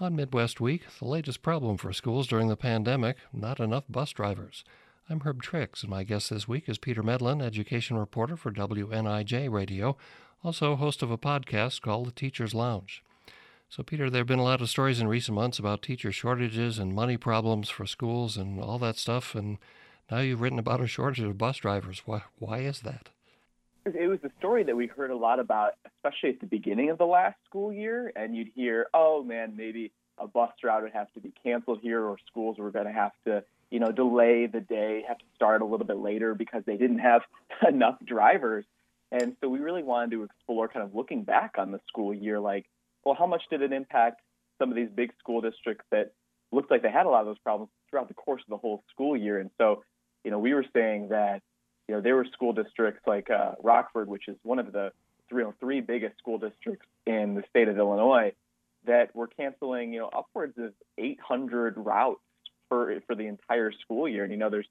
On Midwest Week, the latest problem for schools during the pandemic not enough bus drivers. I'm Herb Trix, and my guest this week is Peter Medlin, education reporter for WNIJ Radio, also host of a podcast called The Teacher's Lounge. So, Peter, there have been a lot of stories in recent months about teacher shortages and money problems for schools and all that stuff, and now you've written about a shortage of bus drivers. Why, why is that? It was a story that we heard a lot about, especially at the beginning of the last school year. And you'd hear, oh man, maybe a bus route would have to be canceled here, or schools were going to have to, you know, delay the day, have to start a little bit later because they didn't have enough drivers. And so we really wanted to explore kind of looking back on the school year, like, well, how much did it impact some of these big school districts that looked like they had a lot of those problems throughout the course of the whole school year? And so, you know, we were saying that you know, there were school districts like uh, Rockford, which is one of the three, three biggest school districts in the state of Illinois, that were canceling, you know, upwards of 800 routes for for the entire school year. And you know, there's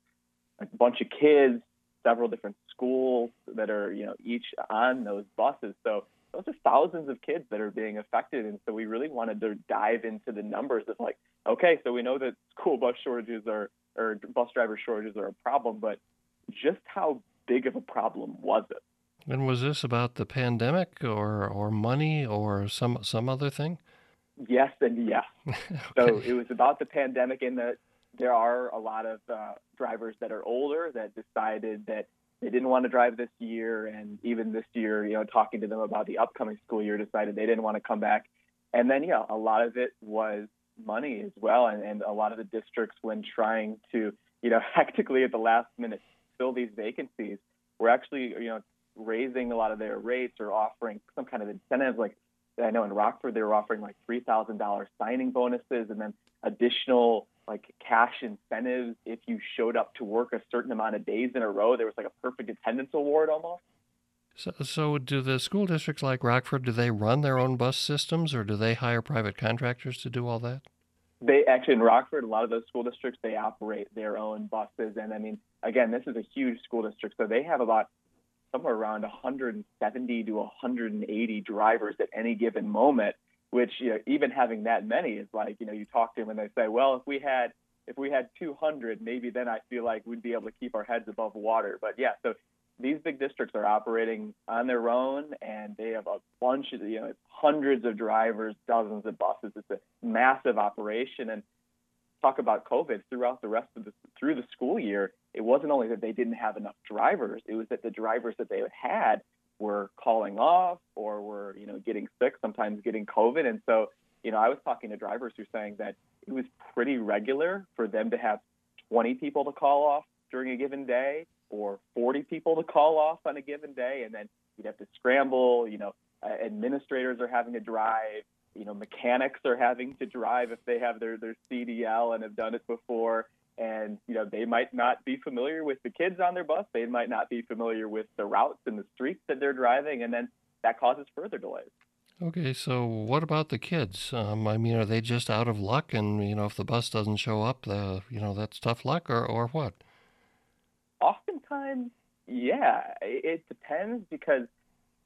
a bunch of kids, several different schools that are, you know, each on those buses. So those are thousands of kids that are being affected. And so we really wanted to dive into the numbers of like, okay, so we know that school bus shortages are or bus driver shortages are a problem, but just how big of a problem was it? And was this about the pandemic or or money or some some other thing? Yes and yes. okay. So it was about the pandemic in that there are a lot of uh, drivers that are older that decided that they didn't want to drive this year, and even this year, you know, talking to them about the upcoming school year, decided they didn't want to come back. And then, yeah, a lot of it was money as well, and, and a lot of the districts, when trying to, you know, hectically at the last minute fill these vacancies were actually, you know, raising a lot of their rates or offering some kind of incentives. Like I know in Rockford, they were offering like three thousand dollars signing bonuses and then additional like cash incentives if you showed up to work a certain amount of days in a row. There was like a perfect attendance award almost. So, so do the school districts like Rockford do they run their own bus systems or do they hire private contractors to do all that? They actually in Rockford, a lot of those school districts they operate their own buses, and I mean, again, this is a huge school district, so they have about somewhere around 170 to 180 drivers at any given moment. Which you know, even having that many is like you know you talk to them and they say, well, if we had if we had 200, maybe then I feel like we'd be able to keep our heads above water. But yeah, so these big districts are operating on their own and they have a bunch of you know hundreds of drivers dozens of buses. It's a massive operation. And talk about covid throughout the rest of the through the school year it wasn't only that they didn't have enough drivers it was that the drivers that they had were calling off or were you know getting sick sometimes getting covid. And so you know i was talking to drivers who were saying that it was pretty regular for them to have 20 people to call off during a given day or 40 people to call off on a given day, and then you'd have to scramble. You know, uh, administrators are having to drive. You know, mechanics are having to drive if they have their their CDL and have done it before. And you know, they might not be familiar with the kids on their bus. They might not be familiar with the routes and the streets that they're driving, and then that causes further delays. Okay, so what about the kids? Um, I mean, are they just out of luck? And you know, if the bus doesn't show up, you know that's tough luck, or or what? oftentimes, yeah, it depends because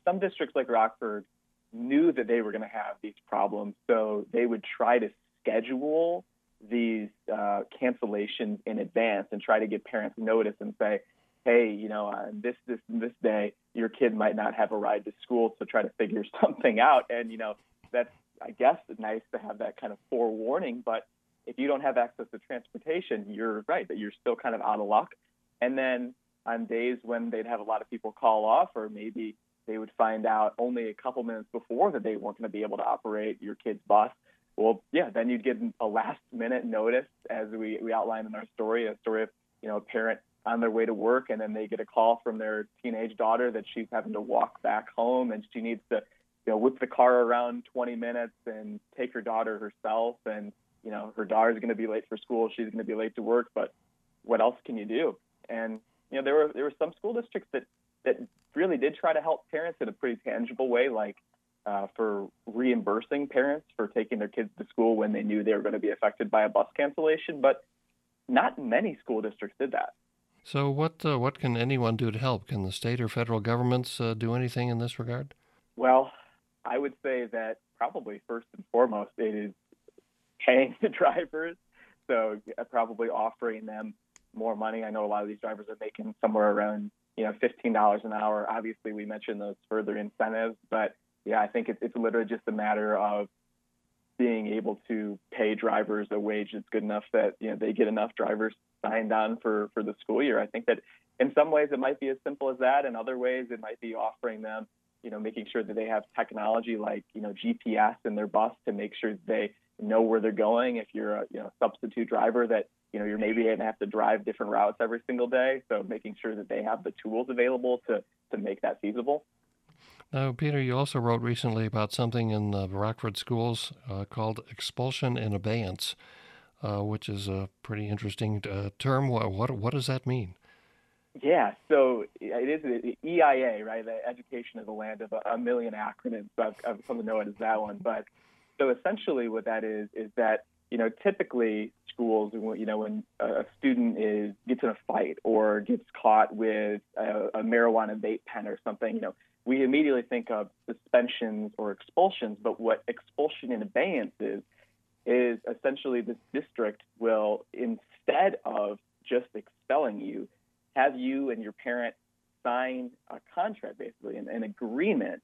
some districts like Rockford knew that they were going to have these problems, so they would try to schedule these uh, cancellations in advance and try to give parents notice and say, hey, you know, on this this this day, your kid might not have a ride to school, so try to figure something out. And you know, that's I guess nice to have that kind of forewarning, but if you don't have access to transportation, you're right that you're still kind of out of luck. And then on days when they'd have a lot of people call off, or maybe they would find out only a couple minutes before that they weren't going to be able to operate your kid's bus. Well, yeah, then you'd get a last minute notice, as we, we outlined in our story, a story of you know a parent on their way to work, and then they get a call from their teenage daughter that she's having to walk back home, and she needs to you know whip the car around 20 minutes and take her daughter herself, and you know her daughter's going to be late for school, she's going to be late to work, but what else can you do? And you know, there were there were some school districts that that really did try to help parents in a pretty tangible way, like uh, for reimbursing parents for taking their kids to school when they knew they were going to be affected by a bus cancellation. But not many school districts did that. So, what uh, what can anyone do to help? Can the state or federal governments uh, do anything in this regard? Well, I would say that probably first and foremost, it is paying the drivers. So uh, probably offering them more money. I know a lot of these drivers are making somewhere around you know fifteen dollars an hour. Obviously, we mentioned those further incentives, but yeah, I think it's, it's literally just a matter of being able to pay drivers a wage that's good enough that you know they get enough drivers signed on for for the school year. I think that in some ways it might be as simple as that. In other ways, it might be offering them, you know, making sure that they have technology like you know GPS in their bus to make sure they know where they're going. If you're a you know substitute driver, that you know you're maybe going to have to drive different routes every single day. So making sure that they have the tools available to to make that feasible. Now, Peter, you also wrote recently about something in the Rockford schools uh, called expulsion in abeyance, uh, which is a pretty interesting uh, term. What, what, what does that mean? Yeah, so it is EIA, right? The education is a land of a, million acronyms. So I've, I've come to know it as that one. But so essentially, what that is is that you know typically schools, you know, when a student is gets in a fight or gets caught with a, a marijuana vape pen or something, you know, we immediately think of suspensions or expulsions, but what expulsion in abeyance is, is essentially this district will, instead of just expelling you, have you and your parent sign a contract, basically, an, an agreement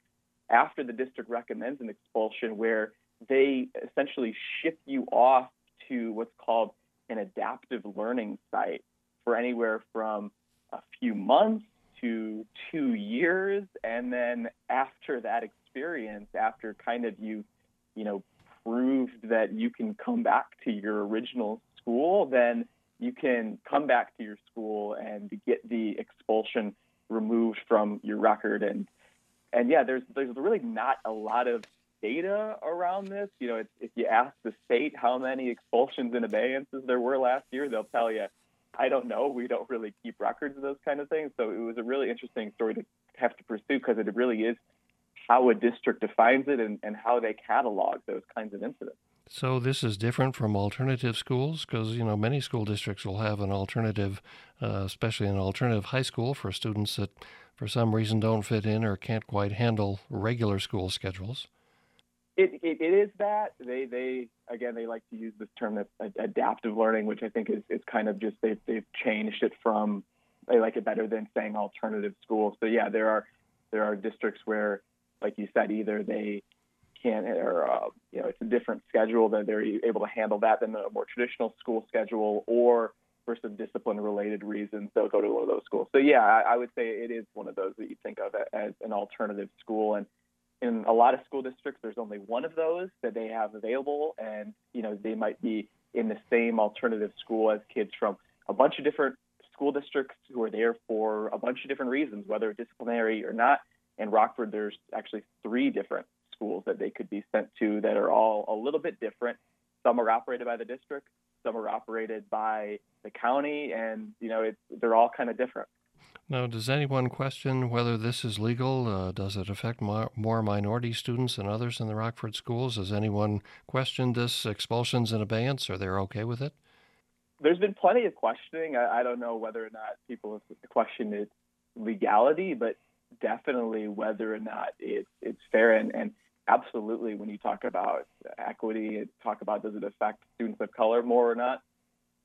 after the district recommends an expulsion where they essentially ship you off to what's called an adaptive learning site for anywhere from a few months to two years, and then after that experience, after kind of you, you know, proved that you can come back to your original school, then you can come back to your school and get the expulsion removed from your record. And and yeah, there's there's really not a lot of data around this. You know, if you ask the state how many expulsions and abeyances there were last year, they'll tell you I don't know. We don't really keep records of those kind of things. So it was a really interesting story to have to pursue because it really is how a district defines it and, and how they catalog those kinds of incidents. So this is different from alternative schools because you know many school districts will have an alternative, uh, especially an alternative high school for students that, for some reason, don't fit in or can't quite handle regular school schedules. It, it, it is that they they again they like to use this term that adaptive learning, which I think is, is kind of just they've they've changed it from they like it better than saying alternative schools. So yeah, there are there are districts where, like you said, either they can't or uh, you know it's a different schedule that they're able to handle that than a more traditional school schedule, or for some discipline related reasons they'll go to one of those schools. So yeah, I, I would say it is one of those that you think of as an alternative school and in a lot of school districts, there's only one of those that they have available, and you know they might be in the same alternative school as kids from a bunch of different school districts who are there for a bunch of different reasons, whether disciplinary or not. In Rockford, there's actually three different schools that they could be sent to that are all a little bit different. Some are operated by the district, some are operated by the county, and you know it's, they're all kind of different. Now, does anyone question whether this is legal? Uh, does it affect more, more minority students than others in the Rockford schools? Has anyone questioned this expulsions in abeyance? Are they okay with it? There's been plenty of questioning. I, I don't know whether or not people have questioned its legality, but definitely whether or not it's it's fair and, and absolutely when you talk about equity, talk about does it affect students of color more or not?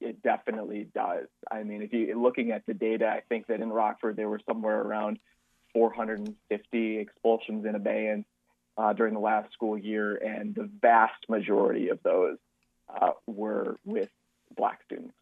It definitely does. I mean, if you looking at the data, I think that in Rockford there were somewhere around 450 expulsions in abeyance uh, during the last school year, and the vast majority of those uh, were with black students